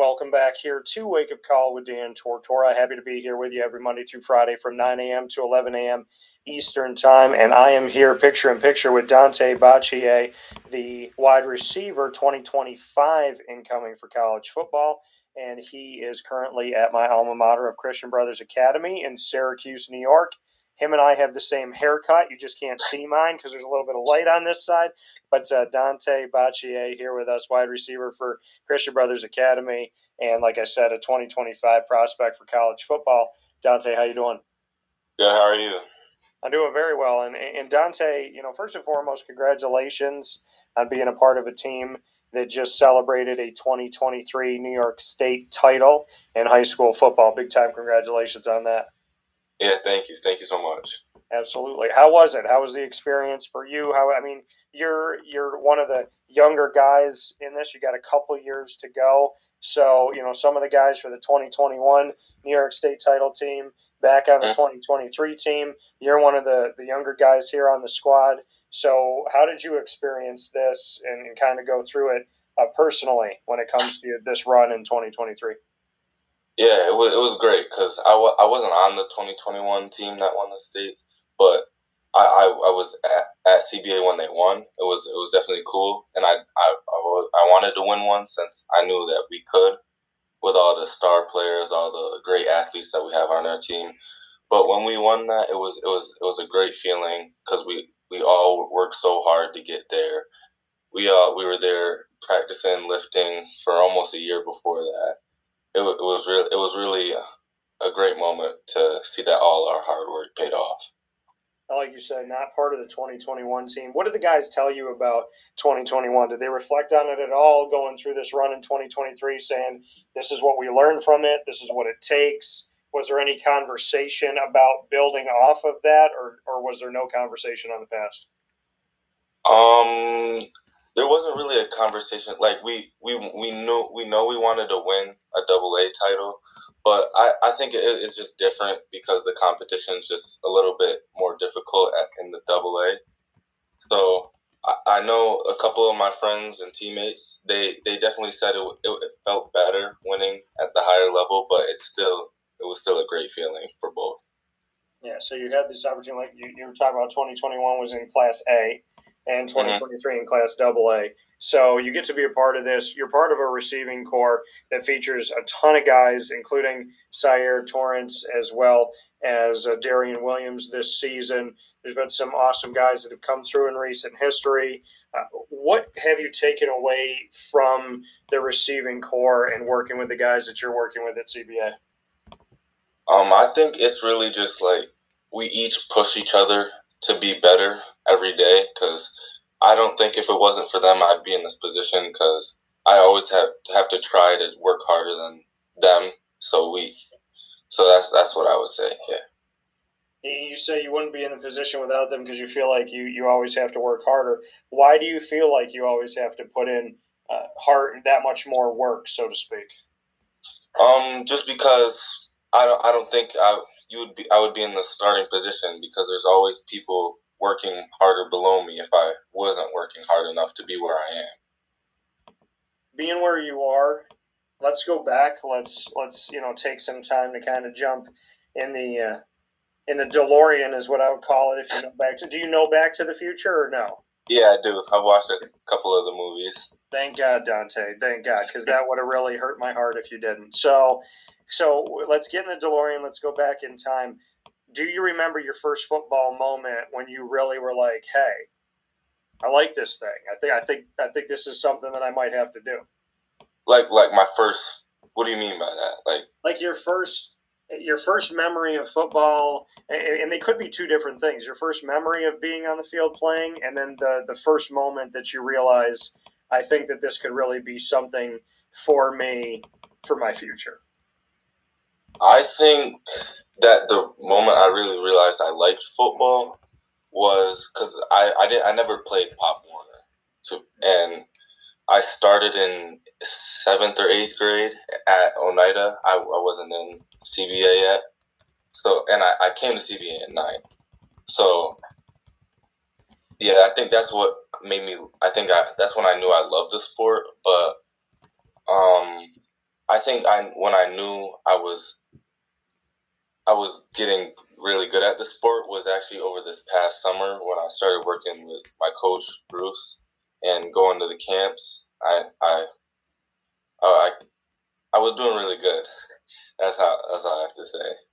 Welcome back here to Wake Up Call with Dan Tortora. Happy to be here with you every Monday through Friday from 9 a.m. to 11 a.m. Eastern Time. And I am here picture in picture with Daunte Bacheyie, the wide receiver 2025 incoming for college football. And he is currently at my alma mater of Christian Brothers Academy in Syracuse, New York. Him and I have the same haircut. You just can't see mine because there's a little bit of light on this side. But uh, Daunte Bacheyie here with us, wide receiver for Christian Brothers Academy, and like I said, a 2025 prospect for college football. Daunte, how you doing? Good. How are you? I'm doing very well. And, and Daunte, you know, first and foremost, congratulations on being a part of a team that just celebrated a 2023 New York State title in high school football. Big time congratulations on that. Yeah, thank you. Thank you so much. Absolutely. How was it? How was the experience for you? How I mean, you're you're one of the younger guys in this. You got a couple years to go. So, you know, some of the guys for the 2021 New York State title team back on the mm-hmm. 2023 team. You're one of the the younger guys here on the squad. So, how did you experience this and, and kind of go through it uh, personally when it comes to this run in 2023? Yeah, it was it was great because I w- I wasn't on the 2021 team that won the state, but I, I, I was at, at CBA when they won. It was it was definitely cool, and I I, I, was, I wanted to win one since I knew that we could, with all the star players, all the great athletes that we have on our team. But when we won that, it was it was it was a great feeling because we we all worked so hard to get there. We uh we were there practicing lifting for almost a year before that it, it was really it was really a great moment to see that all our hard work paid off. Like you said, not part of the 2021 team. What did the guys tell you about 2021? Did they reflect on it at all going through this run in 2023, saying this is what we learned from it, this is what it takes? Was there any conversation about building off of that, or, or was there no conversation on the past? Um, there wasn't really a conversation. Like we we we knew we know we wanted to win a double A title, but I I think it is just different because the competition is just a little bit more difficult at, in the double A. So I, I know a couple of my friends and teammates. They they definitely said it, it, it felt better winning at the higher level, but it's still it was still a great feeling for both. Yeah, so you had this opportunity, like you, you were talking about 2021 was in Class A and 2023 mm-hmm. in Class AA. So you get to be a part of this. You're part of a receiving corps that features a ton of guys, including Sire Torrance as well as uh, Darian Williams this season. There's been some awesome guys that have come through in recent history. Uh, what have you taken away from the receiving corps and working with the guys that you're working with at CBA? Um, I think it's really just like we each push each other to be better every day because I don't think if it wasn't for them, I'd be in this position because I always have to have to try to work harder than them. So we, so that's that's what I would say. Yeah. You say you wouldn't be in the position without them because you feel like you, you always have to work harder. Why do you feel like you always have to put in uh, hard that much more work, so to speak? Um, just because I don't I don't think I you would be I would be in the starting position because there's always people working harder below me if I wasn't working hard enough to be where I am. Being where you are, let's go back. Let's let's you know take some time to kind of jump in the uh, in the DeLorean is what I would call it. If you know back to, do you know Back to the Future or no? Yeah, I do. I've watched a couple of the movies. Thank God, Daunte. Thank God, because that would have really hurt my heart if you didn't. So, so let's get in the DeLorean. Let's go back in time. Do you remember your first football moment when you really were like, "Hey, I like this thing. I think, I think, I think this is something that I might have to do." Like, like my first. What do you mean by that? Like, like your first your first memory of football, and they could be two different things. Your first memory of being on the field playing, and then the the first moment that you realize, I think that this could really be something for me for my future. I think that the moment I really realized I liked football was because I I did I never played Pop Warner, to, and I started in seventh or eighth grade at Oneida. I, I wasn't in CBA yet. So, and I, I came to CBA at ninth. So, yeah, I think that's what made me. I think I that's when I knew I loved the sport. But um, I think I when I knew I was I was getting really good at the sport was actually over this past summer when I started working with my coach Bruce and going to the camps. I I oh, I I was doing really good. That's how that's all I have to say.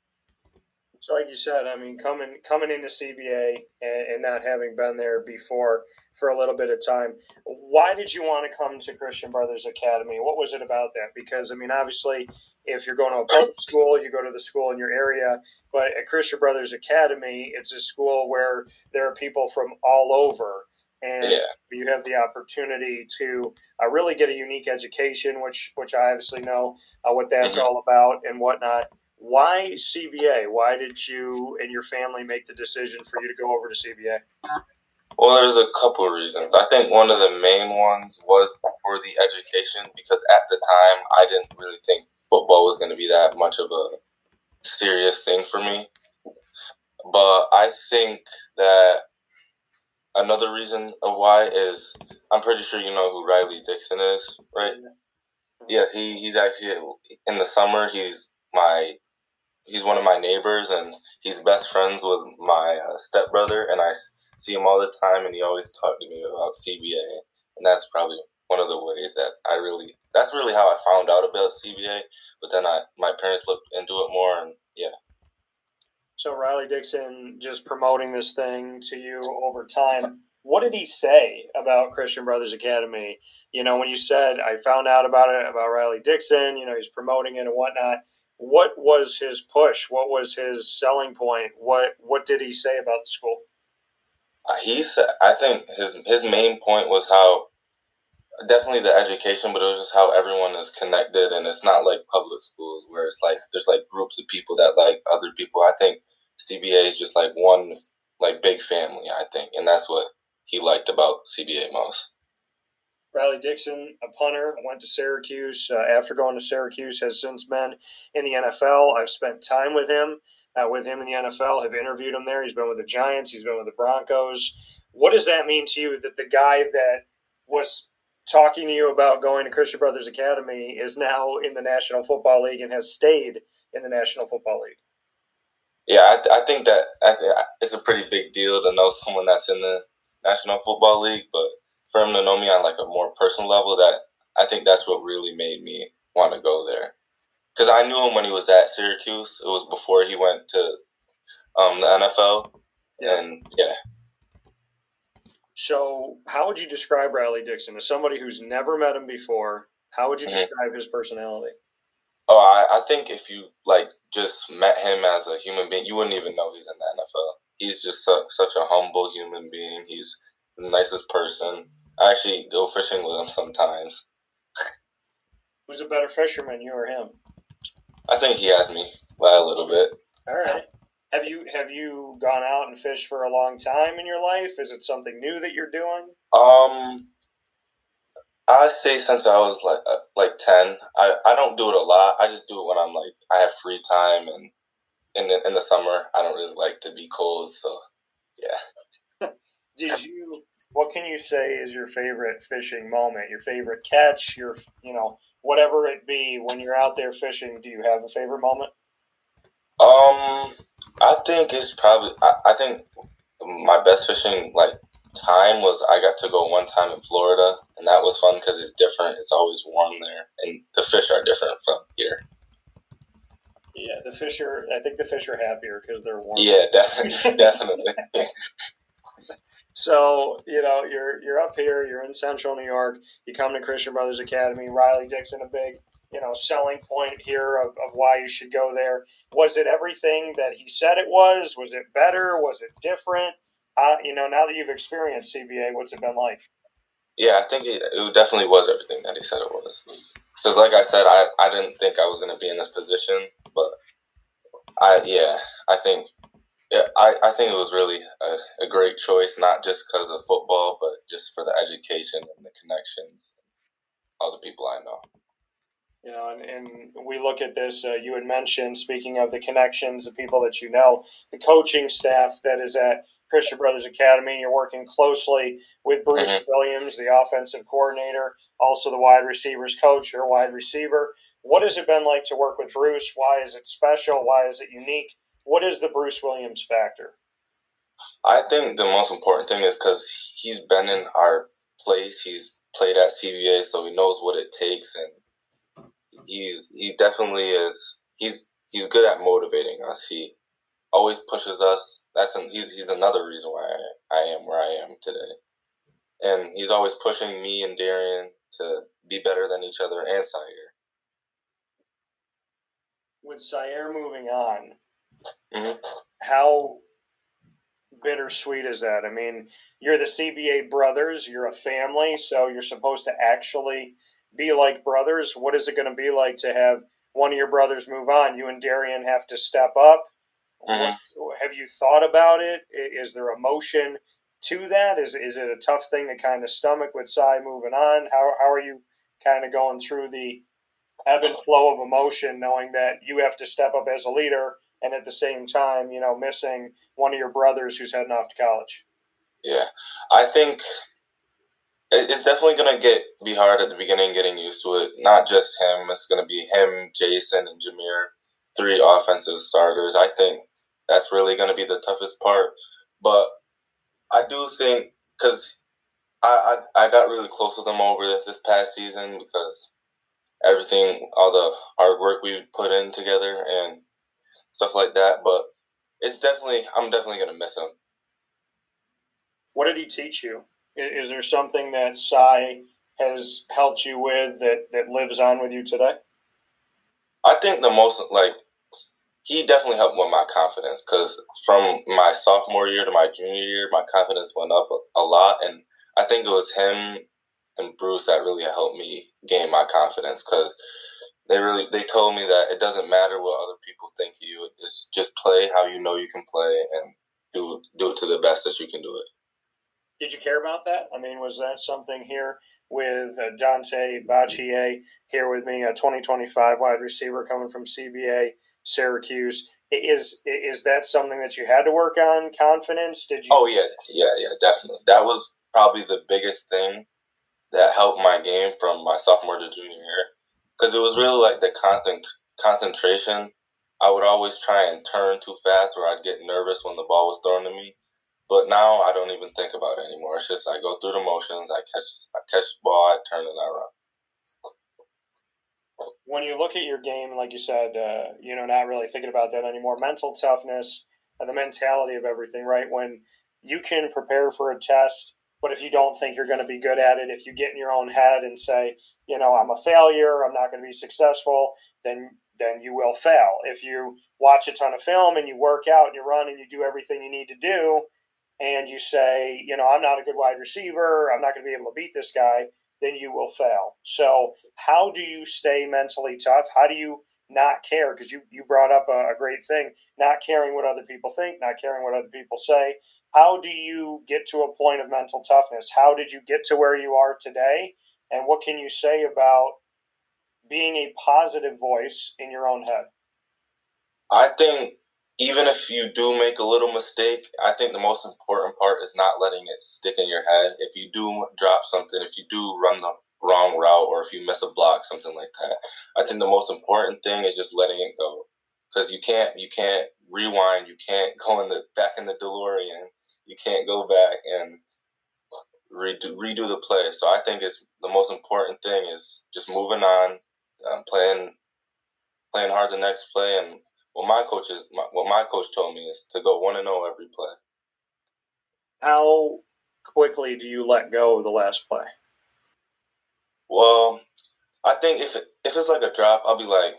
So, like you said, I mean, coming coming into CBA and, and, not having been there before for a little bit of time, why did you want to come to Christian Brothers Academy? What was it about that? Because I mean, obviously, if you're going to a public school, you go to the school in your area. But at Christian Brothers Academy, it's a school where there are people from all over, and yeah. you have the opportunity to uh, really get a unique education, which which I obviously know uh, what that's mm-hmm. all about and whatnot why CBA? Why did you and your family make the decision for you to go over to CBA? Well, there's a couple of reasons. I think one of the main ones was for the education because at the time I didn't really think football was going to be that much of a serious thing for me. But I think that another reason of why is I'm pretty sure you know who Riley Dixon is, right? Yeah, he, he's actually in the summer he's my he's one of my neighbors and he's best friends with my uh, stepbrother and I see him all the time and he always talked to me about CBA and that's probably one of the ways that I really that's really how I found out about CBA but then I my parents looked into it more and yeah. So Riley Dixon just promoting this thing to you over time what did he say about Christian Brothers Academy? You know when you said I found out about it about Riley Dixon you know he's promoting it and whatnot what was his push? What was his selling point? What what did he say about the school? Uh, he said, I think his his main point was how definitely the education, but it was just how everyone is connected, and it's not like public schools where it's like there's like groups of people that like other people. I think CBA is just like one like big family. I think, and that's what he liked about CBA most. Riley Dixon, a punter, went to Syracuse. Uh, after going to Syracuse, has since been in the NFL. I've spent time with him, uh, with him in the NFL. Have interviewed him there. He's been with the Giants. He's been with the Broncos. What does that mean to you that the guy that was talking to you about going to Christian Brothers Academy is now in the National Football League and has stayed in the National Football League? Yeah, I, th- I think that I th- it's a pretty big deal to know someone that's in the National Football League, but for him to know me on like a more personal level, that I think that's what really made me want to go there. Because I knew him when he was at Syracuse. It was before he went to um, the NFL, yeah. and yeah. So, how would you describe Riley Dixon as somebody who's never met him before? How would you mm-hmm. describe his personality? Oh, I, I think if you like just met him as a human being, you wouldn't even know he's in the NFL. He's just su- such a humble human being. He's the nicest person. I actually go fishing with him sometimes. Who's a better fisherman, you or him? I think he has me by a little bit. All right. Have you have you gone out and fished for a long time in your life? Is it something new that you're doing? Um, I say since I was like uh, like ten. I, I don't do it a lot. I just do it when I'm like I have free time and in the in the summer I don't really like to be cold. So yeah. Did you what can you say is your favorite fishing moment? Your favorite catch? Your you know whatever it be when you're out there fishing. Do you have a favorite moment? Um, I think it's probably. I, I think my best fishing like time was I got to go one time in Florida, and that was fun because it's different. It's always warm there, and the fish are different from here. Yeah, the fish are. I think the fish are happier because they're warm. Yeah, definitely, definitely. So you know you're you're up here, you're in Central New York. You come to Christian Brothers Academy. Riley Dixon, a big you know selling point here of, of why you should go there. Was it everything that he said it was? Was it better? Was it different? Uh, you know, now that you've experienced CBA, what's it been like? Yeah, I think it, it definitely was everything that he said it was. Because, like I said, I, I didn't think I was going to be in this position, but I yeah, I think yeah, I, I think it was really a, a great choice, not just because of football, but just for the education and the connections, all the people I know. You know, and, and we look at this. Uh, you had mentioned, speaking of the connections, the people that you know, the coaching staff that is at Christian Brothers Academy. You're working closely with Bruce mm-hmm. Williams, the offensive coordinator, also the wide receivers coach, your wide receiver. What has it been like to work with Bruce? Why is it special? Why is it unique? What is the Bruce Williams factor? I think the most important thing is because he's been in our place. He's played at CBA, so he knows what it takes, and he's he definitely is. He's he's good at motivating us. He always pushes us. That's an, he's he's another reason why I, I am where I am today, and he's always pushing me and Darian to be better than each other and Sire. With Sire moving on, mm-hmm. how bittersweet is that? I mean, you're the CBA brothers, you're a family, so you're supposed to actually be like brothers. What is it going to be like to have one of your brothers move on? You and Darian have to step up. Mm-hmm. Have you thought about it? Is there emotion to that? Is is it a tough thing to kind of stomach with Cy moving on? How how are you kind of going through the ebb and flow of emotion, knowing that you have to step up as a leader and at the same time, you know, missing one of your brothers who's heading off to college? Yeah, I think it's definitely gonna get be hard at the beginning getting used to it. Not just him; it's gonna be him, Jason, and Jameer, three offensive starters. I think that's really gonna be the toughest part. But I do think because I, I I got really close with them over this past season because everything, all the hard work we put in together, and stuff like that. But it's definitely, I'm definitely gonna miss him. What did he teach you? Is there something that Cy has helped you with that that lives on with you today? I think the most like he definitely helped with my confidence because from my sophomore year to my junior year, my confidence went up a, a lot, and I think it was him and Bruce that really helped me gain my confidence because they really they told me that it doesn't matter what other people think of you. It's just play how you know you can play and do do it to the best that you can do it. Did you care about that? I mean, was that something here with uh, Daunte Bacheyie here with me, a 2025 wide receiver coming from CBA Syracuse? Is is that something that you had to work on? Confidence? Did you? Oh yeah, yeah, yeah, definitely. That was probably the biggest thing that helped my game from my sophomore to junior year because it was really like the constant concentration. I would always try and turn too fast, or I'd get nervous when the ball was thrown to me. But now I don't even think about it anymore. It's just I go through the motions. I catch, I catch the ball, I turn, and I run. When you look at your game, like you said, uh, you know, not really thinking about that anymore. Mental toughness, and the mentality of everything, right? When you can prepare for a test, but if you don't think you're going to be good at it, if you get in your own head and say, you know, I'm a failure, I'm not going to be successful, then then you will fail. If you watch a ton of film and you work out and you run and you do everything you need to do, and you say, you know, I'm not a good wide receiver, I'm not going to be able to beat this guy, then you will fail. So, how do you stay mentally tough? How do you not care? Because you, you brought up a, a great thing not caring what other people think, not caring what other people say. How do you get to a point of mental toughness? How did you get to where you are today? And what can you say about being a positive voice in your own head? I think even if you do make a little mistake, I think the most important part is not letting it stick in your head. If you do drop something, if you do run the wrong route, or if you miss a block, something like that, I think the most important thing is just letting it go. Because you can't you can't rewind, you can't go in the back in the DeLorean, you can't go back and redo, redo the play. So I think it's the most important thing is just moving on, um, playing playing hard the next play, and what my coach is what my coach told me is to go one and zero oh every play. How quickly do you let go of the last play? Well, I think if it, if it's like a drop, I'll be like,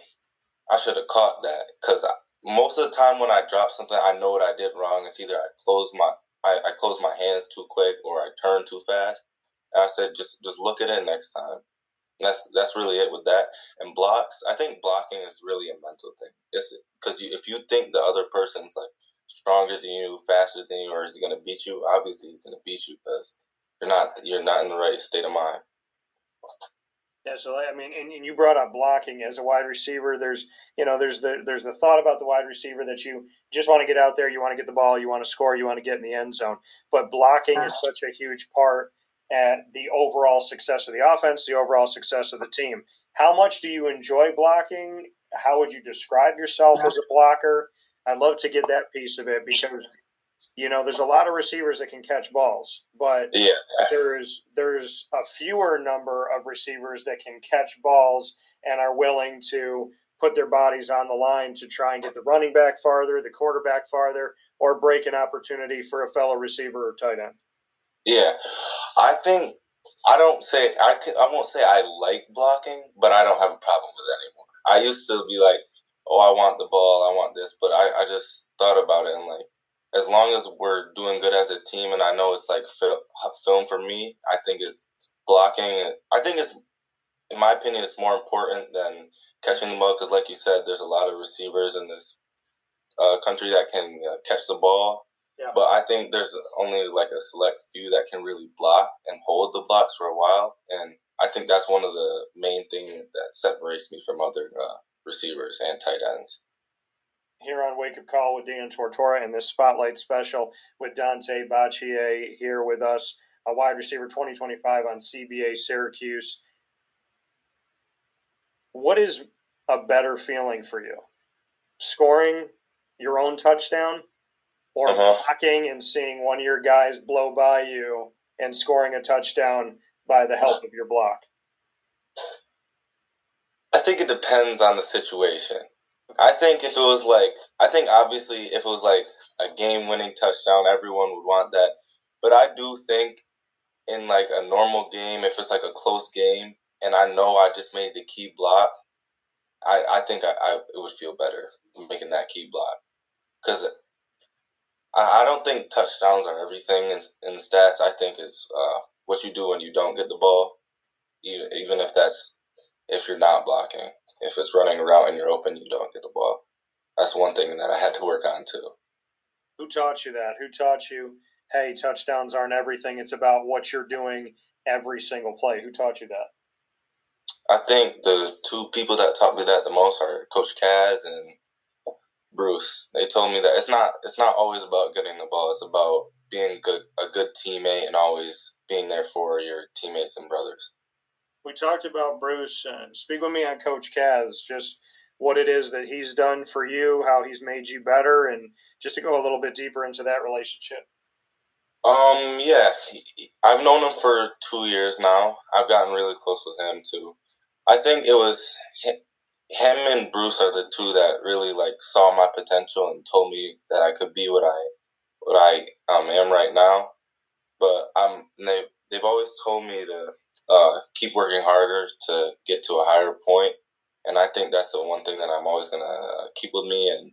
I should have caught that because most of the time when I drop something, I know what I did wrong. It's either I close my I, I closed my hands too quick or I turn too fast. And I said, just just look it next time. And that's that's really it with that. And blocks, I think blocking is really a mental thing. It's because you, if you think the other person's like stronger than you, faster than you, or is he gonna beat you? Obviously, he's gonna beat you because you're not you're not in the right state of mind. Yeah, so I mean, and, and you brought up blocking as a wide receiver. There's, you know, there's the there's the thought about the wide receiver that you just want to get out there, you want to get the ball, you want to score, you want to get in the end zone. But blocking is such a huge part at the overall success of the offense, the overall success of the team. How much do you enjoy blocking? How would you describe yourself as a blocker? I'd love to get that piece of it because you know there's a lot of receivers that can catch balls, but yeah. there's there's a fewer number of receivers that can catch balls and are willing to put their bodies on the line to try and get the running back farther, the quarterback farther, or break an opportunity for a fellow receiver or tight end. Yeah, I think I don't say I can, I won't say I like blocking, but I don't have a problem with it anymore. I used to be like, oh, I want the ball, I want this, but I, I just thought about it and like, as long as we're doing good as a team, and I know it's like film for me, I think it's blocking. I think it's, in my opinion, it's more important than catching the ball because, like you said, there's a lot of receivers in this uh, country that can uh, catch the ball. Yeah. But I think there's only like a select few that can really block and hold the blocks for a while, and I think that's one of the main things that separates me from other uh, receivers and tight ends. Here on Wake Up Call with Dan Tortora and this Spotlight special with Daunte Bacheyie here with us, a wide receiver 2025 on CBA Syracuse. What is a better feeling for you? Scoring your own touchdown or uh-huh. blocking and seeing one of your guys blow by you and scoring a touchdown by the help of your block? I think it depends on the situation. I think if it was like, I think obviously if it was like a game winning touchdown, everyone would want that. But I do think in like a normal game, if it's like a close game and I know I just made the key block, I, I think I, I it would feel better making that key block. Because I, I don't think touchdowns are everything in, in stats. I think it's uh, what you do when you don't get the ball, even if that's if you're not blocking. If it's running a route and you're open, you don't get the ball. That's one thing that I had to work on too. Who taught you that? Who taught you, hey, touchdowns aren't everything. It's about what you're doing every single play. Who taught you that? I think the two people that taught me that the most are Coach Kaz and Bruce. They told me that it's not it's not always about getting the ball. It's about being good a good teammate and always being there for your teammates and brothers. We talked about Bruce. Uh, speak with me on Coach Kaz. Just what it is that he's done for you, how he's made you better, and just to go a little bit deeper into that relationship. Um, yeah, I've known him for two years now. I've gotten really close with him too. I think it was him and Bruce are the two that really like saw my potential and told me that I could be what I what I um, am right now. But I'm they they've always told me to uh, keep working harder to get to a higher point, and I think that's the one thing that I'm always gonna keep with me, and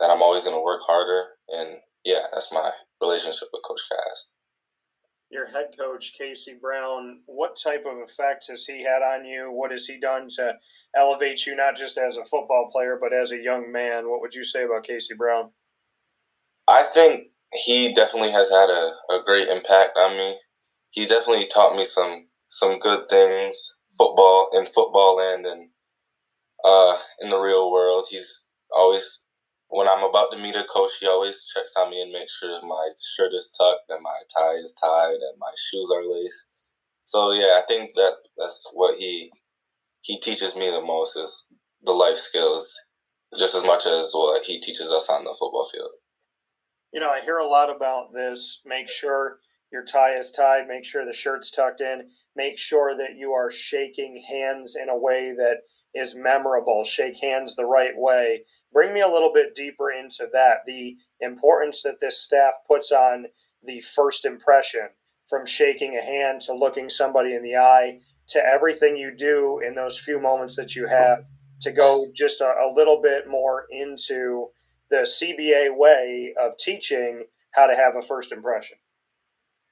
that I'm always gonna work harder. And yeah, that's my relationship with Coach Kaz your head coach Casey Brown, what type of effect has he had on you? What has he done to elevate you not just as a football player but as a young man? What would you say about Casey Brown? I think he definitely has had a, a great impact on me. He definitely taught me some some good things, football in football and uh, in the real world. He's always when I'm about to meet a coach, he always checks on me and makes sure my shirt is tucked and my tie is tied and my shoes are laced. So yeah, I think that that's what he he teaches me the most is the life skills, just as much as what he teaches us on the football field. You know, I hear a lot about this. Make sure your tie is tied. Make sure the shirt's tucked in. Make sure that you are shaking hands in a way that is memorable. Shake hands the right way. Bring me a little bit deeper into that. The importance that this staff puts on the first impression from shaking a hand to looking somebody in the eye to everything you do in those few moments that you have to go just a, a little bit more into the CBA way of teaching how to have a first impression.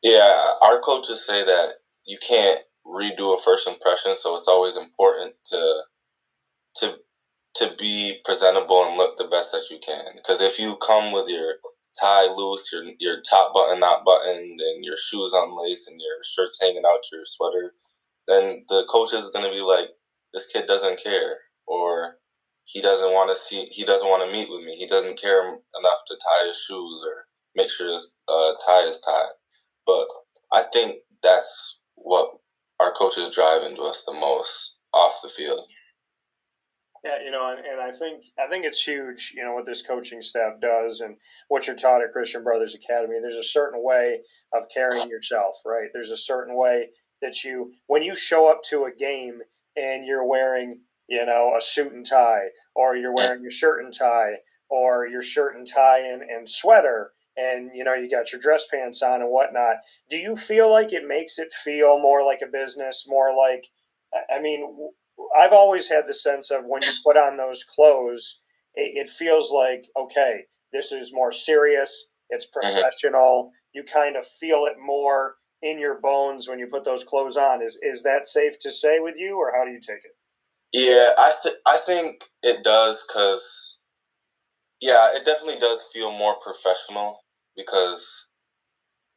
Yeah, our coaches say that you can't redo a first impression, so it's always important to to to be presentable and look the best that you can. Because if you come with your tie loose, your your top button not buttoned, and your shoes unlaced, and your shirt's hanging out your sweater, then the coach is gonna be like, "This kid doesn't care," or he doesn't want to see, he doesn't want to meet with me. He doesn't care enough to tie his shoes or make sure his uh, tie is tied. But I think that's what our coaches drive into us the most off the field. Yeah, you know, and, and I think I think it's huge, you know, what this coaching staff does and what you're taught at Christian Brothers Academy. There's a certain way of carrying yourself, right? There's a certain way that you when you show up to a game and you're wearing, you know, a suit and tie, or you're wearing your shirt and tie, or your shirt and tie and, and sweater, and you know, you got your dress pants on and whatnot. Do you feel like it makes it feel more like a business, more like I mean, I've always had the sense of when you put on those clothes, it, it feels like okay, this is more serious. It's mm-hmm. professional. Mm-hmm. You kind of feel it more in your bones when you put those clothes on. Is is that safe to say with you, or how do you take it? Yeah, I th- I think it does because yeah, it definitely does feel more professional because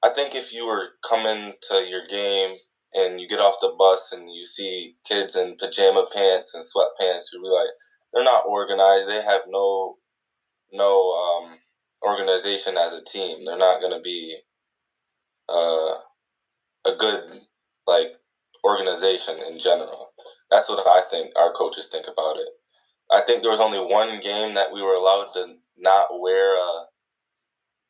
I think if you were coming to your game and you get off the bus and you see kids in pajama pants and sweatpants, you'll be like, they're not organized. They have no no um, organization as a team. They're not going to be uh, a good like organization in general. That's what I think our coaches think about it. I think there was only one game that we were allowed to not wear a,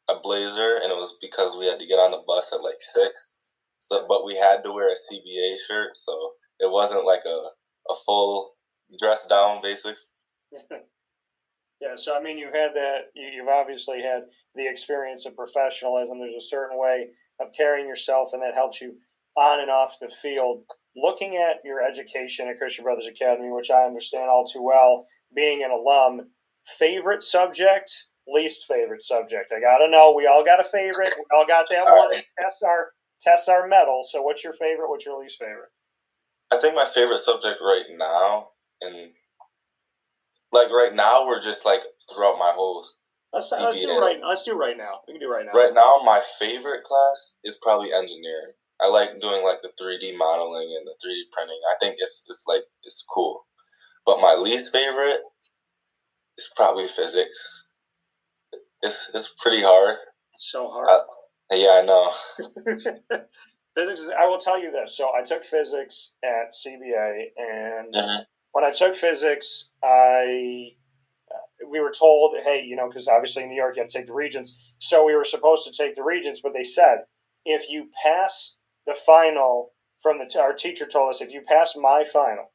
a blazer, and it was because we had to get on the bus at like six. So, but we had to wear a CBA shirt, so it wasn't like a a full dress down, basically. yeah, so I mean, you've had that. You've obviously had the experience of professionalism. There's a certain way of carrying yourself, and that helps you on and off the field. Looking at your education at Christian Brothers Academy, which I understand all too well, being an alum, favorite subject, least favorite subject. I gotta know. We all got a favorite. We all got that all one right. tests our tests our mettle. So, what's your favorite? What's your least favorite? I think my favorite subject right now, and like right now, we're just like throughout my whole Let's, let's do right. Let's do right now. We can do right now. Right now, my favorite class is probably engineering. I like doing like the three D modeling and the three D printing. I think it's it's like it's cool. But my least favorite is probably physics. It's it's pretty hard. so hard. I, yeah, I know. physics. Is, I will tell you this. So I took physics at CBA, and mm-hmm. when I took physics, I we were told, hey, you know, because obviously in New York you have to take the regents. So we were supposed to take the regents, but they said if you pass the final from the t- our teacher told us if you pass my final,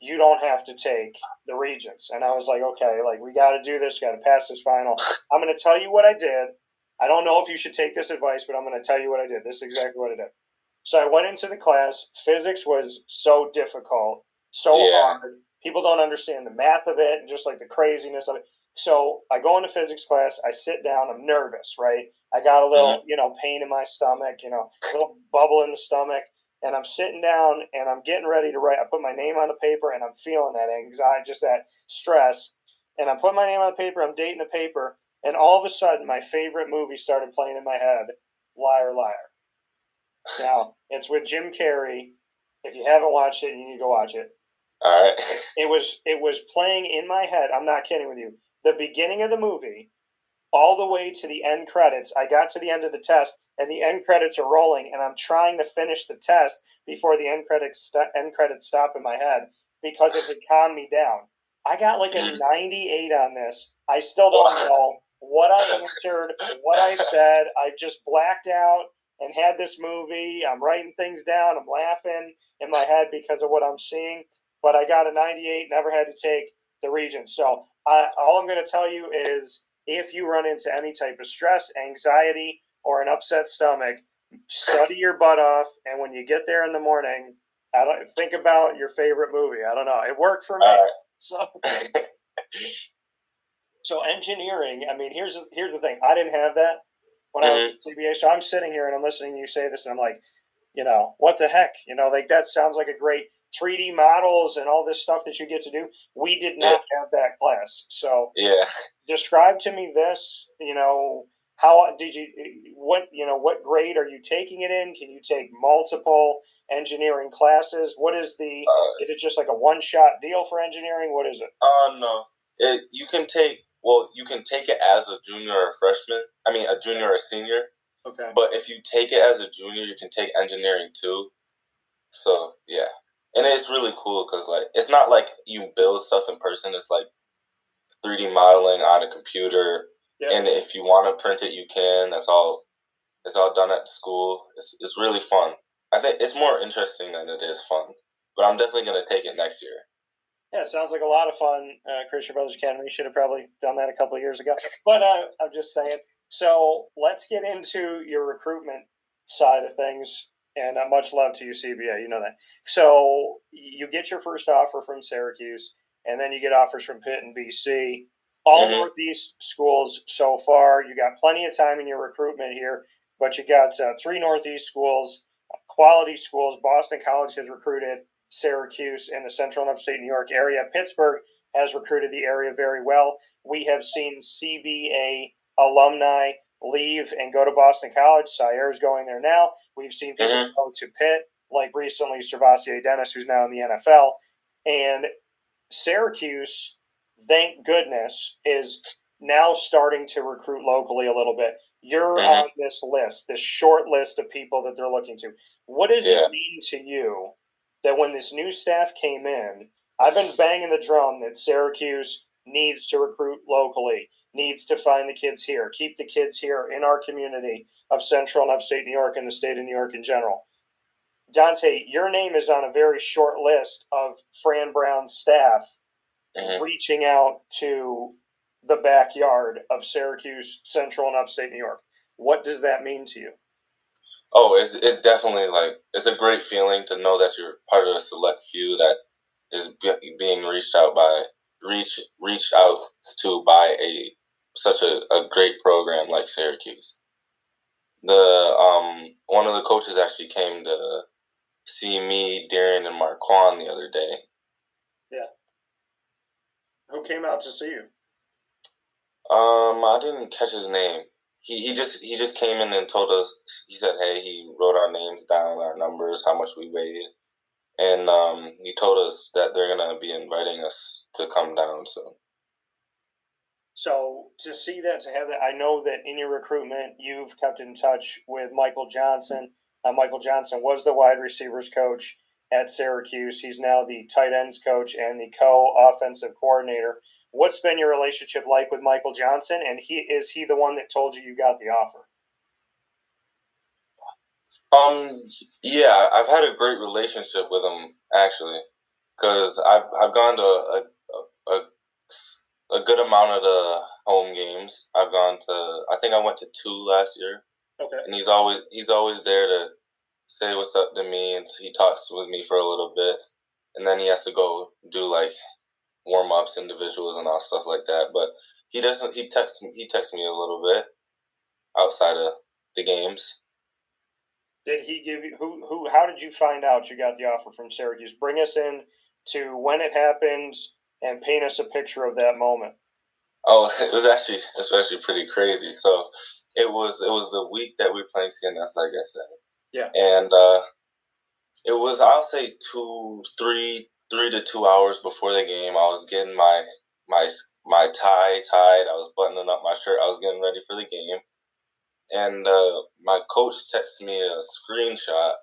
you don't have to take the regents. And I was like, okay, like we got to do this, got to pass this final. I'm going to tell you what I did. I don't know if you should take this advice, but I'm going to tell you what I did. This is exactly what I did. So I went into the class. Physics was so difficult, so yeah. hard people don't understand the math of it and just like the craziness of it. So I go into physics class, I sit down, I'm nervous, right? I got a little, mm-hmm. you know, pain in my stomach, you know, a little bubble in the stomach, and I'm sitting down and I'm getting ready to write. I put my name on the paper and I'm feeling that anxiety, just that stress. And I'm putting my name on the paper, I'm dating the paper, and all of a sudden my favorite movie started playing in my head, Liar Liar. Now, it's with Jim Carrey. If you haven't watched it, you need to go watch it. All right. It was it was playing in my head. I'm not kidding with you. The beginning of the movie, all the way to the end credits. I got to the end of the test, and the end credits are rolling, and I'm trying to finish the test before the end credits st- end credits stop in my head because it had calmed me down. I got like a mm. 98 on this. I still don't know what I answered, what I said. I just blacked out and had this movie. I'm writing things down. I'm laughing in my head because of what I'm seeing but I got a 98, never had to take the region. So uh, all I'm going to tell you is if you run into any type of stress, anxiety, or an upset stomach, study your butt off, and when you get there in the morning, I don't think about your favorite movie. I don't know. It worked for me. Right. So, so engineering. I mean, here's here's the thing. I didn't have that when mm-hmm. I was at CBA. So I'm sitting here and I'm listening to you say this, and I'm like, you know, what the heck? You know, like that sounds like a great 3D models and all this stuff that you get to do. We did not yeah. have that class. So yeah, describe to me this. You know, how did you? What you know? What grade are you taking it in? Can you take multiple engineering classes? What is the? Uh, is it just like a one shot deal for engineering? What is it? Uh no. It you can take well you can take it as a junior or a freshman. I mean a junior or a senior. Okay. But if you take it as a junior, you can take engineering too. So yeah and it's really cool because like it's not like you build stuff in person. It's like 3D modeling on a computer, yeah. and if you want to print it, you can. That's all. It's all done at school. It's it's really fun. I think it's more interesting than it is fun, but I'm definitely gonna take it next year. Yeah, it sounds like a lot of fun. Uh, Christian Brothers Academy should have probably done that a couple of years ago, but uh, I'm just saying. So let's get into your recruitment side of things. And uh, much love to you, CBA. You know that. So you get your first offer from Syracuse, and then you get offers from Pitt and BC. All mm-hmm. Northeast schools so far. You got plenty of time in your recruitment here, but you got uh, three Northeast schools, quality schools. Boston College has recruited Syracuse in the central and upstate New York area. Pittsburgh has recruited the area very well. We have seen CBA alumni leave and go to Boston College. Sire is going there now. We've seen people mm-hmm. go to Pitt, like recently SirVocea Dennis, who's now in the NFL. And Syracuse, thank goodness, is now starting to recruit locally a little bit. You're mm-hmm. on this list, this short list of people that they're looking to. What does yeah. it mean to you that when this new staff came in, I've been banging the drum that Syracuse needs to recruit locally needs to find the kids here, keep the kids here in our community of Central and Upstate New York and the state of New York in general. Daunte, your name is on a very short list of Fran Brown's staff mm-hmm. reaching out to the backyard of Syracuse, Central, and Upstate New York. What does that mean to you? Oh, it's, it's definitely like it's a great feeling to know that you're part of a select few that is being reached out by reach reached out to by a such a, a great program like Syracuse. The um one of the coaches actually came to see me, Darren, and Marquand the other day. Yeah. Who came out to see you? Um, I didn't catch his name. He he just he just came in and told us. He said, "Hey," he wrote our names down, our numbers, how much we weighed, and um, he told us that they're gonna be inviting us to come down soon. So to see that, to have that, I know that in your recruitment, you've kept in touch with Michael Johnson. Uh, Michael Johnson was the wide receivers coach at Syracuse. He's now the tight ends coach and the co-offensive coordinator. What's been your relationship like with Michael Johnson? And he is he the one that told you you got the offer? Um, yeah, I've had a great relationship with him actually, because I've I've gone to a, a, a a good amount of the home games. I've gone to. I think I went to two last year. Okay. And he's always he's always there to say what's up to me, and he talks with me for a little bit, and then he has to go do like warm ups, individuals, and all stuff like that. But he doesn't. He texts he texts me a little bit outside of the games. Did he give you who who? How did you find out you got the offer from Syracuse? Bring us in to when it happens and paint us a picture of that moment. Oh, it was actually it's actually pretty crazy. So it was it was the week that we were playing CNS, like I said. Yeah. And uh, it was I'll say two, three, three to two hours before the game. I was getting my my my tie tied. I was buttoning up my shirt. I was getting ready for the game. And uh, my coach texted me a screenshot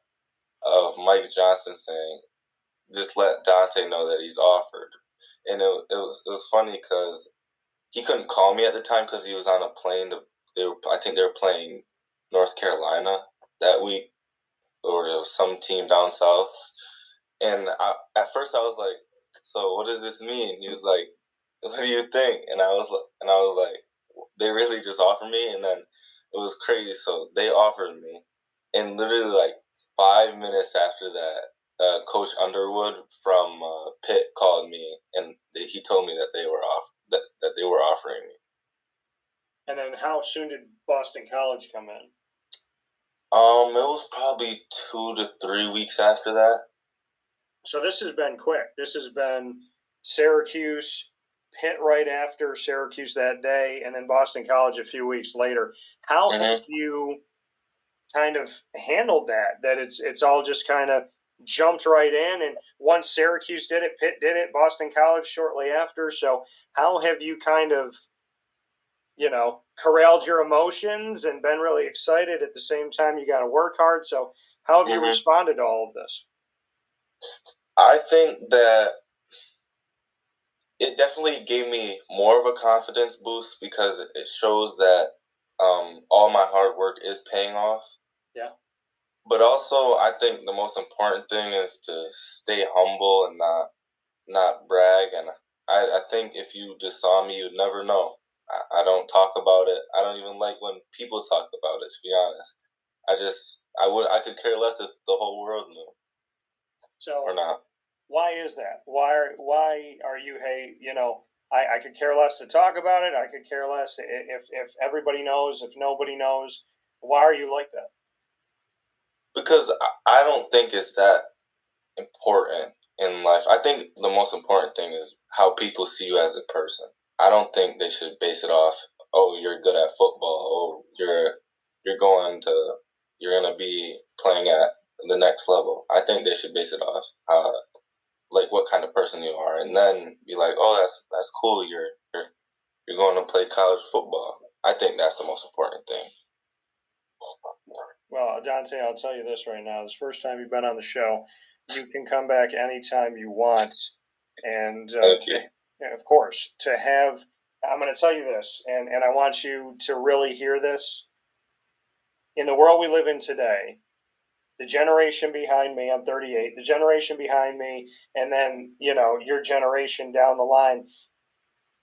of Mike Johnson saying, "Just let Daunte know that he's offered." and it, it was it was funny because he couldn't call me at the time because he was on a plane. To, they were, I think they were playing North Carolina that week, or it was some team down south. And I, at first, I was like, "So what does this mean?" He was like, "What do you think?" And I was and I was like, "They really just offered me." And then it was crazy. So they offered me, and literally like five minutes after that, uh, Coach Underwood from uh, Pitt called me and they, he told me that they were off that, that they were offering me. And then, how soon did Boston College come in? Um, it was probably two to three weeks after that. So this has been quick. This has been Syracuse, Pitt right after Syracuse that day, and then Boston College a few weeks later. How mm-hmm. have you kind of handled that? That it's it's all just kind of jumped right in. And once Syracuse did it, Pitt did it, Boston College shortly after. So, how have you kind of, you know, corralled your emotions and been really excited at the same time? You got to work hard. So, how have mm-hmm. you responded to all of this? I think that it definitely gave me more of a confidence boost because it shows that um, all my hard work is paying off. Yeah. But also, I think the most important thing is to stay humble and not not brag. And I, I think if you just saw me, you'd never know. I, I don't talk about it. I don't even like when people talk about it. To be honest, I just I would I could care less if the whole world knew. So or not. Why is that? Why are why are you hey you know I, I could care less to talk about it. I could care less if if everybody knows if nobody knows. Why are you like that? Because I don't think it's that important in life. I think the most important thing is how people see you as a person. I don't think they should base it off. Oh, you're good at football. Oh, you're you're going to you're gonna be playing at the next level. I think they should base it off uh, like what kind of person you are, and then be like, oh, that's that's cool. You're you're you're going to play college football. I think that's the most important thing. Well, Daunte, I'll tell you this right now. This first time you've been on the show, you can come back anytime you want, and uh, of course, to have. I'm going to tell you this, and, and I want you to really hear this. In the world we live in today, the generation behind me, I'm 38, the generation behind me, and then, you know, your generation down the line,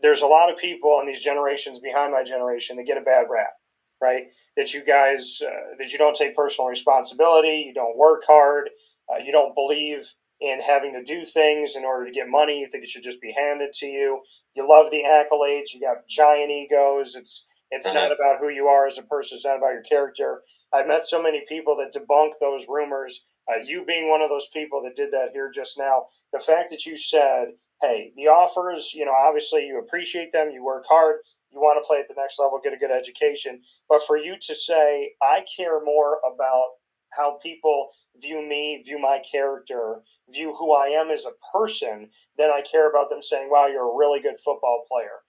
there's a lot of people in these generations behind my generation that get a bad rap, right? That you guys, uh, that you don't take personal responsibility, you don't work hard, uh, you don't believe in having to do things in order to get money. You think it should just be handed to you. You love the accolades. You got giant egos. It's it's mm-hmm. not about who you are as a person. It's not about your character. I've met so many people that debunk those rumors. Uh, you being one of those people that did that here just now. The fact that you said, "Hey, the offers. You know, obviously you appreciate them. You work hard. You want to play at the next level, get a good education. But for you to say, I care more about how people view me, view my character, view who I am as a person, then I care about them saying, wow, you're a really good football player.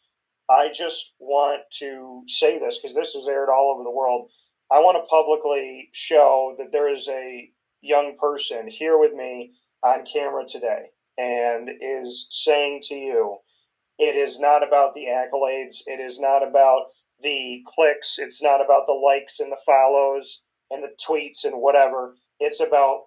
I just want to say this because this is aired all over the world. I want to publicly show that there is a young person here with me on camera today and is saying to you, it is not about the accolades. It is not about the clicks. It's not about the likes and the follows and the tweets and whatever. It's about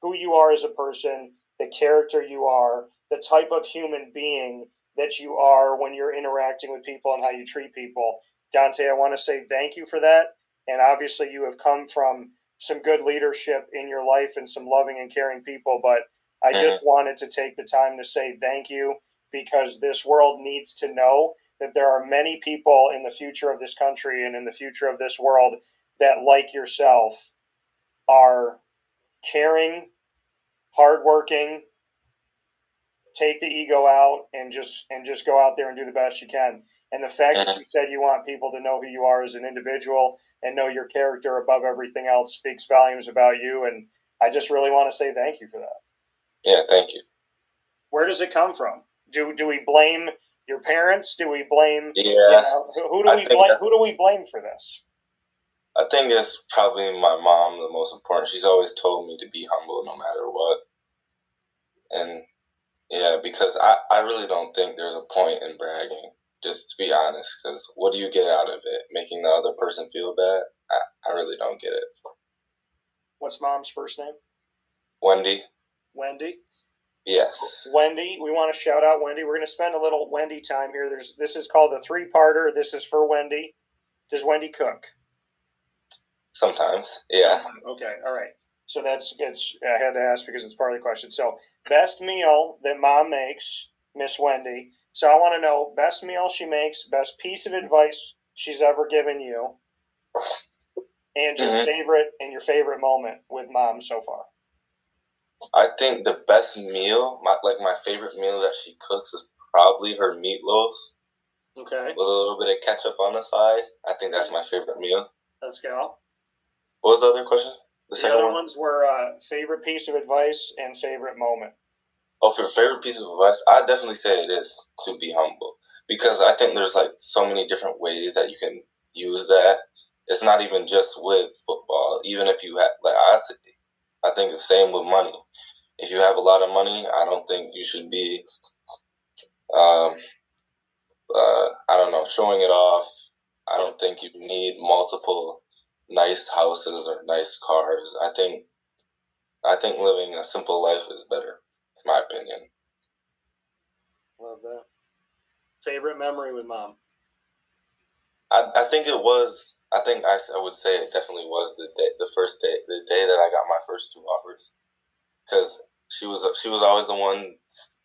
who you are as a person, the character you are, the type of human being that you are when you're interacting with people and how you treat people. Daunte, I want to say thank you for that. And obviously, you have come from some good leadership in your life and some loving and caring people. But I mm-hmm. just wanted to take the time to say thank you because this world needs to know that there are many people in the future of this country and in the future of this world that, like yourself, are caring, hardworking, take the ego out, and just and just go out there and do the best you can. And the fact that you said you want people to know who you are as an individual and know your character above everything else speaks volumes about you. And I just really want to say thank you for that. Yeah, thank you. Where does it come from? Do do we blame your parents? Do we blame? Yeah. You know, who, who, do I we blame? Who do we blame for this? I think it's probably my mom the most important. She's always told me to be humble no matter what. And yeah, because I, I really don't think there's a point in bragging, just to be honest, because what do you get out of it? Making the other person feel bad? I, I really don't get it. What's mom's first name? Wendy. Wendy? Yes. Wendy, we want to shout out Wendy. We're going to spend a little Wendy time here. There's this is called a three-parter. This is for Wendy. Does Wendy cook? Sometimes, yeah. Okay, all right. So that's it's. I had to ask because it's part of the question. So best meal that mom makes, Miss Wendy. So I want to know best meal she makes, best piece of advice she's ever given you, and your mm-hmm. favorite and your favorite moment with mom so far. I think the best meal, my like my favorite meal that she cooks is probably her meatloaf. Okay. With a little bit of ketchup on the side. I think that's my favorite meal. Let's go. What was the other question? The, the other one? ones were uh, favorite piece of advice and favorite moment. Oh, for favorite piece of advice, I definitely say it is to be humble because I think there's like so many different ways that you can use that. It's not even just with football. Even if you have like I, said, I think the same with money. if you have a lot of money, I don't think you should be, um, uh, I don't know, showing it off. I don't think you need multiple nice houses or nice cars. I think, I think living a simple life is better. It's my opinion. Love that. Favorite memory with mom? I, I think it was. I think I, I would say it definitely was the day, the first day, the day that I got my first two offers, because she was she was always the one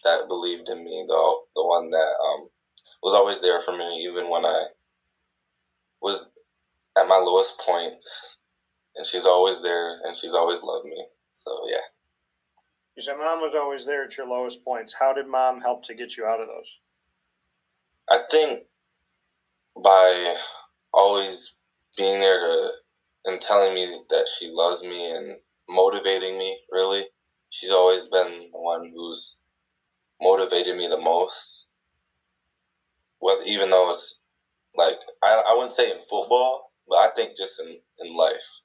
that believed in me, the the one that um, was always there for me, even when I was at my lowest points, and she's always there, and she's always loved me. So yeah. You said mom was always there at your lowest points. How did mom help to get you out of those? I think by always being there to and telling me that she loves me and motivating me really she's always been the one who's motivated me the most well even though it's like I, I wouldn't say in football but i think just in, in life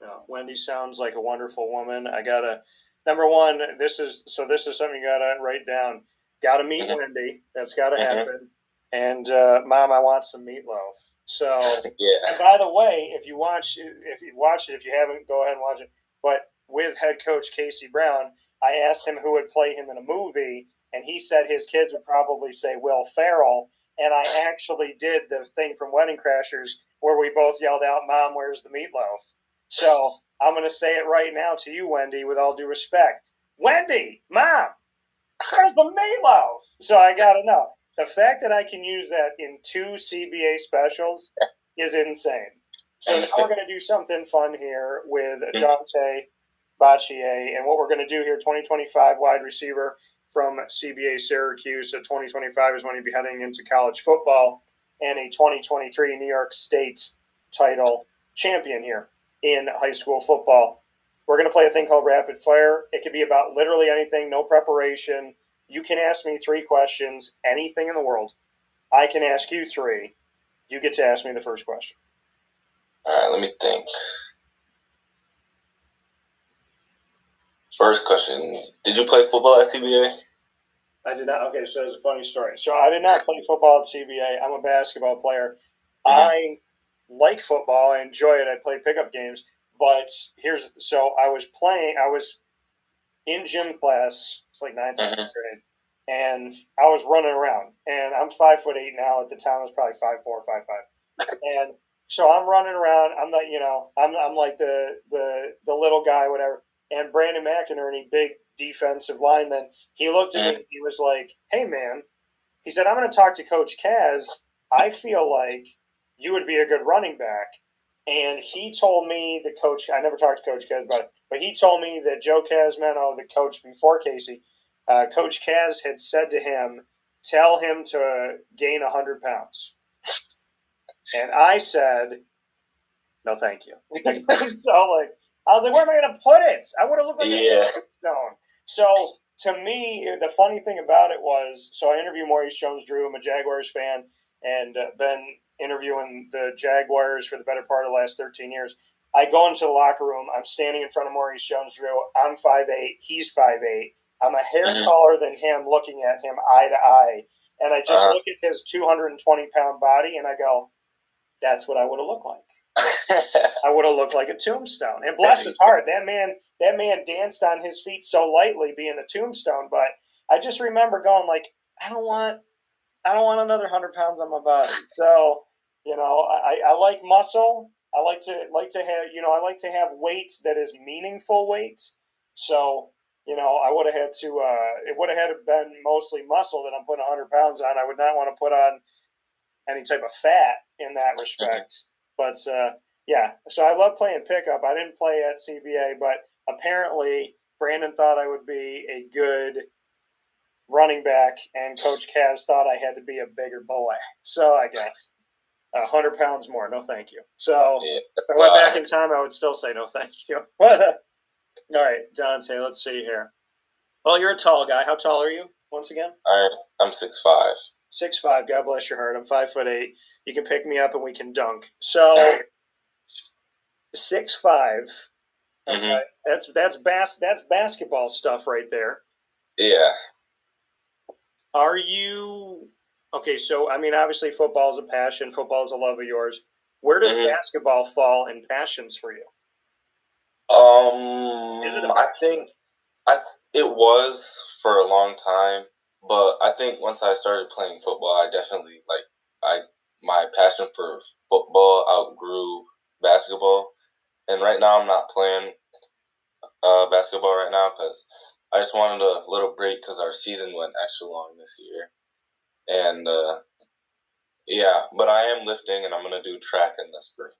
no, wendy sounds like a wonderful woman i gotta number one this is so this is something you gotta write down gotta meet mm-hmm. wendy that's gotta mm-hmm. happen and uh, mom, I want some meatloaf. So yeah. And by the way, if you watch, if you watch it, if you haven't, go ahead and watch it. But with head coach Casey Brown, I asked him who would play him in a movie, and he said his kids would probably say Will Ferrell. And I actually did the thing from Wedding Crashers where we both yelled out, "Mom, where's the meatloaf?" So I'm going to say it right now to you, Wendy, with all due respect. Wendy, Mom, where's the meatloaf? So I got to know the fact that I can use that in two CBA specials is insane. So now we're going to do something fun here with mm-hmm. Daunte Bacheyie, and what we're going to do here, 2025 wide receiver from CBA Syracuse. So 2025 is when he'll be heading into college football, and a 2023 New York State title champion here in high school football. We're going to play a thing called rapid fire. It could be about literally anything, no preparation you can ask me three questions, anything in the world. I can ask you three. You get to ask me the first question. All right, let me think. First question Did you play football at CBA? I did not. Okay, so it's a funny story. So I did not play football at CBA. I'm a basketball player. Mm-hmm. I like football. I enjoy it. I play pickup games. But here's so I was playing. I was in gym class. It's like ninth mm-hmm. grade, and I was running around. And I'm five foot eight now. At the time, I was probably five four, five five. and so I'm running around. I'm not, you know, I'm I'm like the the the little guy, whatever. And Brandon McInerney, big defensive lineman, he looked at me. He was like, "Hey, man," he said, "I'm going to talk to Coach Kaz. I feel like you would be a good running back." And he told me the coach. I never talked to Coach Kaz about it but he told me that Joe Casmeno, the coach before Casey, uh, Coach Kaz had said to him, "Tell him to gain hundred pounds." And I said, "No, thank you." so like, I was like, "Where am I going to put it?" I would have looked like yeah. a stone. So to me, the funny thing about it was, so I interviewed Maurice Jones-Drew. I'm a Jaguars fan, and uh, been interviewing the Jaguars for the better part of the last 13 years. I go into the locker room. I'm standing in front of Maurice Jones-Drew. I'm 5'8". He's 5'8". I'm a hair mm-hmm. taller than him, looking at him eye to eye. And I just uh-huh. look at his 220 pound body and I go, that's what I would have looked like. I would have looked like a tombstone. And bless his heart, that man, that man danced on his feet so lightly, being a tombstone. But I just remember going like, I don't want, I don't want another hundred pounds on my body. So, you know, I, I like muscle, I like to like to have you know I like to have weight that is meaningful weight. So you know I would have had to uh, it would have had to been mostly muscle that I'm putting 100 pounds on. I would not want to put on any type of fat in that respect. But uh, yeah, so I love playing pickup. I didn't play at CBA, but apparently Brandon thought I would be a good running back, and Coach Kaz thought I had to be a bigger boy. So I guess a hundred pounds more. No, thank you. So if I went back in time, I would still say no, thank you. All right, Daunte. Let's see here. Well, you're a tall guy. How tall are you? Once again, I'm six five. Six five. God bless your heart. I'm five foot eight. You can pick me up and we can dunk. So six five. Okay, mm-hmm. that's that's bas- that's basketball stuff right there. Yeah. Are you okay? So I mean, obviously, football is a passion. Football is a love of yours. Where does mm-hmm. basketball fall in passions for you? Um, is it? I think I it was for a long time, but I think once I started playing football, I definitely like I my passion for football outgrew basketball, and right now I'm not playing uh, basketball right now because I just wanted a little break because our season went extra long this year, and uh, yeah, but I am lifting and I'm gonna do track in the spring.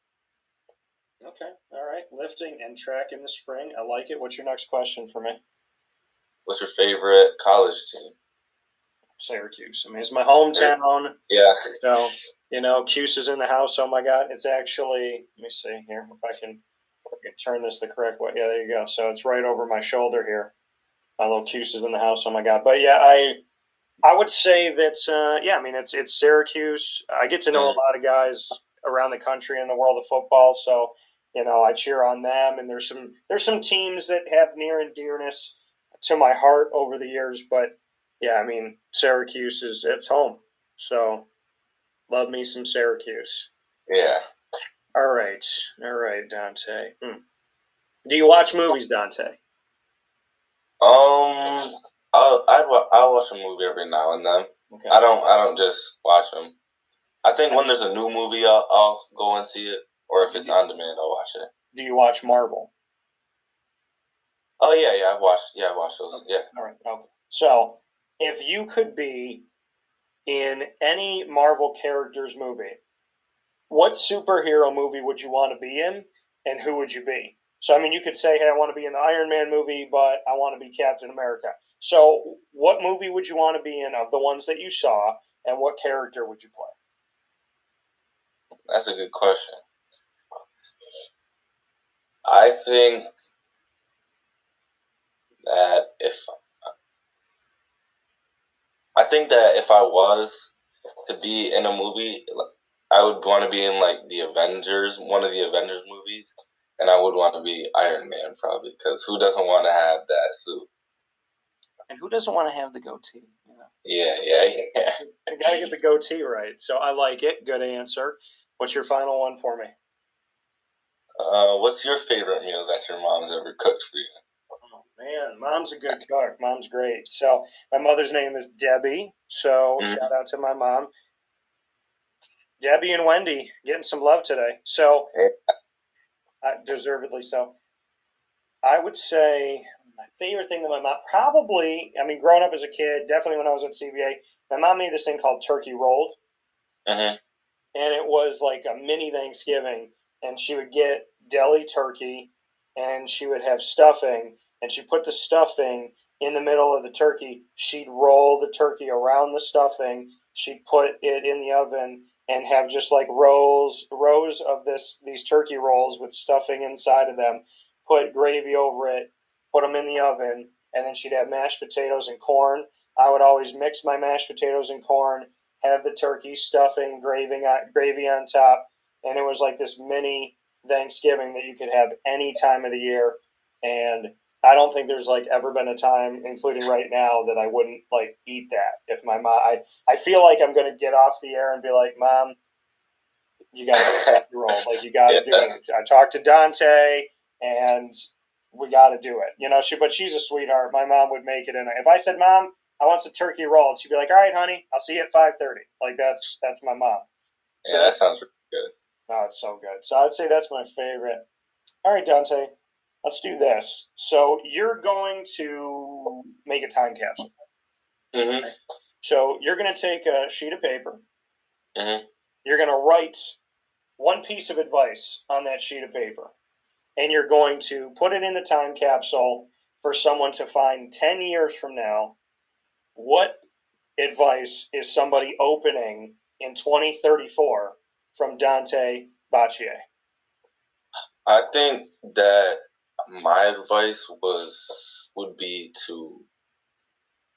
Okay, all right, lifting and track in the spring. I like it. What's your next question for me? What's your favorite college team? Syracuse. I mean, it's my hometown. Yeah. So you know, Cuse is in the house. Oh my God, it's actually. Let me see here if I can, if I can turn this the correct way. Yeah, there you go. So it's right over my shoulder here. My little Cuse is in the house. Oh my God. But yeah, I I would say that uh, yeah, I mean it's it's Syracuse. I get to know a mm. lot of guys around the country in the world of football, so you know I cheer on them. And there's some there's some teams that have near and dearness to my heart over the years, but yeah, I mean Syracuse is it's home, so love me some Syracuse. Yeah. All right, all right, Daunte. Hmm. Do you watch movies, Daunte? Um, I'll I'd, I'll watch a movie every now and then. Okay. I don't I don't just watch them. I think when there's a new movie, I'll, I'll go and see it, or if it's on demand, I'll watch it. Do you watch Marvel? Oh yeah, yeah, I've watched. Yeah, I watched those. Okay. Yeah. All right. Okay. So, if you could be in any Marvel character's movie, what superhero movie would you want to be in, and who would you be? So, I mean, you could say, "Hey, I want to be in the Iron Man movie, but I want to be Captain America." So, what movie would you want to be in of the ones that you saw, and what character would you play? That's a good question. I think that if I think that if I was to be in a movie, I would want to be in like the Avengers, one of the Avengers movies, and I would want to be Iron Man probably because who doesn't want to have that suit? And who doesn't want to have the goatee? You know? Yeah, yeah, yeah. you gotta get the goatee right. So I like it. Good answer. What's your final one for me? Uh, what's your favorite meal that your mom's ever cooked for you? Man, mom's a good cook. Mom's great. So my mother's name is Debbie. So mm-hmm. shout out to my mom. Debbie and Wendy getting some love today. So uh, deservedly so. I would say my favorite thing that my mom probably, I mean, growing up as a kid, definitely when I was at CBA, my mom made this thing called turkey rolled. Uh-huh. And it was like a mini Thanksgiving. And she would get deli turkey and she would have stuffing. And she put the stuffing in the middle of the turkey. She'd roll the turkey around the stuffing. She'd put it in the oven and have just like rows rows of this these turkey rolls with stuffing inside of them. Put gravy over it put them in the oven, and then she'd have mashed potatoes and corn. I would always mix my mashed potatoes and corn, have the turkey stuffing, gravy on, gravy on top, and it was like this mini Thanksgiving that you could have any time of the year. And I don't think there's like ever been a time, including right now, that I wouldn't like eat that. If my mom, I, I feel like I'm gonna get off the air and be like, Mom, you gotta roll. Like you gotta yeah. do it. I talked to Daunte, and we got to do it. You know, she, but she's a sweetheart. My mom would make it. And if I said, Mom, I want some turkey roll, she'd be like, All right, honey, I'll see you at 5:30. Like that's that's my mom. So yeah, that sounds really good. Oh, it's so good. So I'd say that's my favorite. All right, Daunte, let's do this. So you're going to make a time capsule. Mm-hmm. So you're going to take a sheet of paper. Mm-hmm. You're going to write one piece of advice on that sheet of paper and you're going to put it in the time capsule for someone to find 10 years from now what advice is somebody opening in 2034 from Daunte Bacheyie? I think that my advice was would be to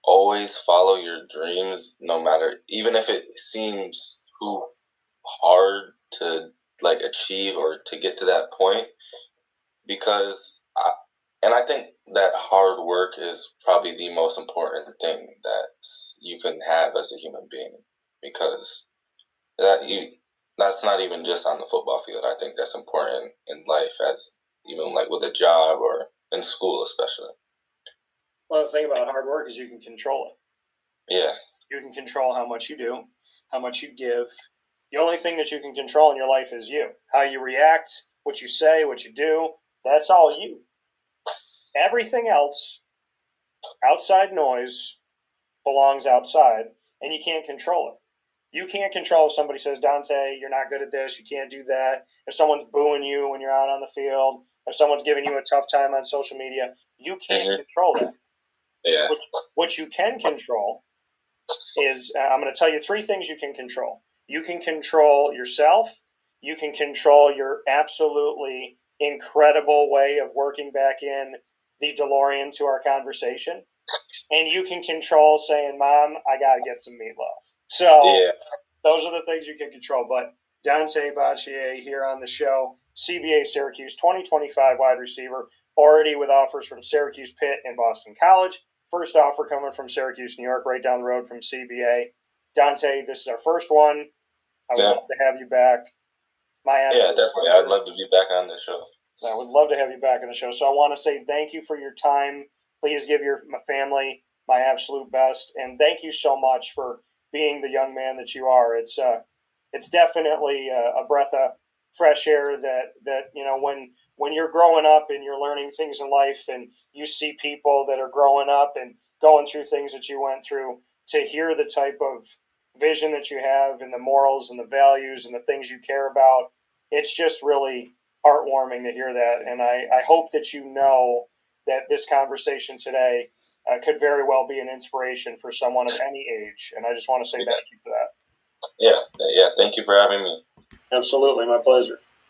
always follow your dreams no matter even if it seems too hard to like achieve or to get to that point because I, and I think that hard work is probably the most important thing that you can have as a human being because that you that's not even just on the football field. I think that's important in life as even like with a job or in school especially. Well, the thing about hard work is you can control it. Yeah. You can control how much you do, how much you give. The only thing that you can control in your life is you. How you react, what you say, what you do. That's all you. Everything else, outside noise, belongs outside, and you can't control it. You can't control if somebody says, Daunte, you're not good at this, you can't do that. If someone's booing you when you're out on the field, if someone's giving you a tough time on social media, you can't mm-hmm. control that. Yeah. What, what you can control is uh, I'm going to tell you three things you can control. You can control yourself. You can control your absolutely incredible way of working back in the DeLorean to our conversation. And you can control saying, Mom, I got to get some meatloaf. So yeah. those are the things you can control. But Daunte Bacheyie here on the show, CBA Syracuse 2025 wide receiver, already with offers from Syracuse Pitt and Boston College. First offer coming from Syracuse, New York, right down the road from CBA. Daunte, this is our first one. I would yeah. love to have you back. My yeah, definitely. Pleasure. I'd love to be back on the show. I would love to have you back on the show. So I want to say thank you for your time. Please give your my family my absolute best, and thank you so much for being the young man that you are. It's uh, it's definitely a, a breath of fresh air that that you know when when you're growing up and you're learning things in life and you see people that are growing up and going through things that you went through to hear the type of vision that you have and the morals and the values and the things you care about it's just really heartwarming to hear that and i, I hope that you know that this conversation today uh, could very well be an inspiration for someone of any age and i just want to say yeah. thank you for that yeah yeah thank you for having me absolutely my pleasure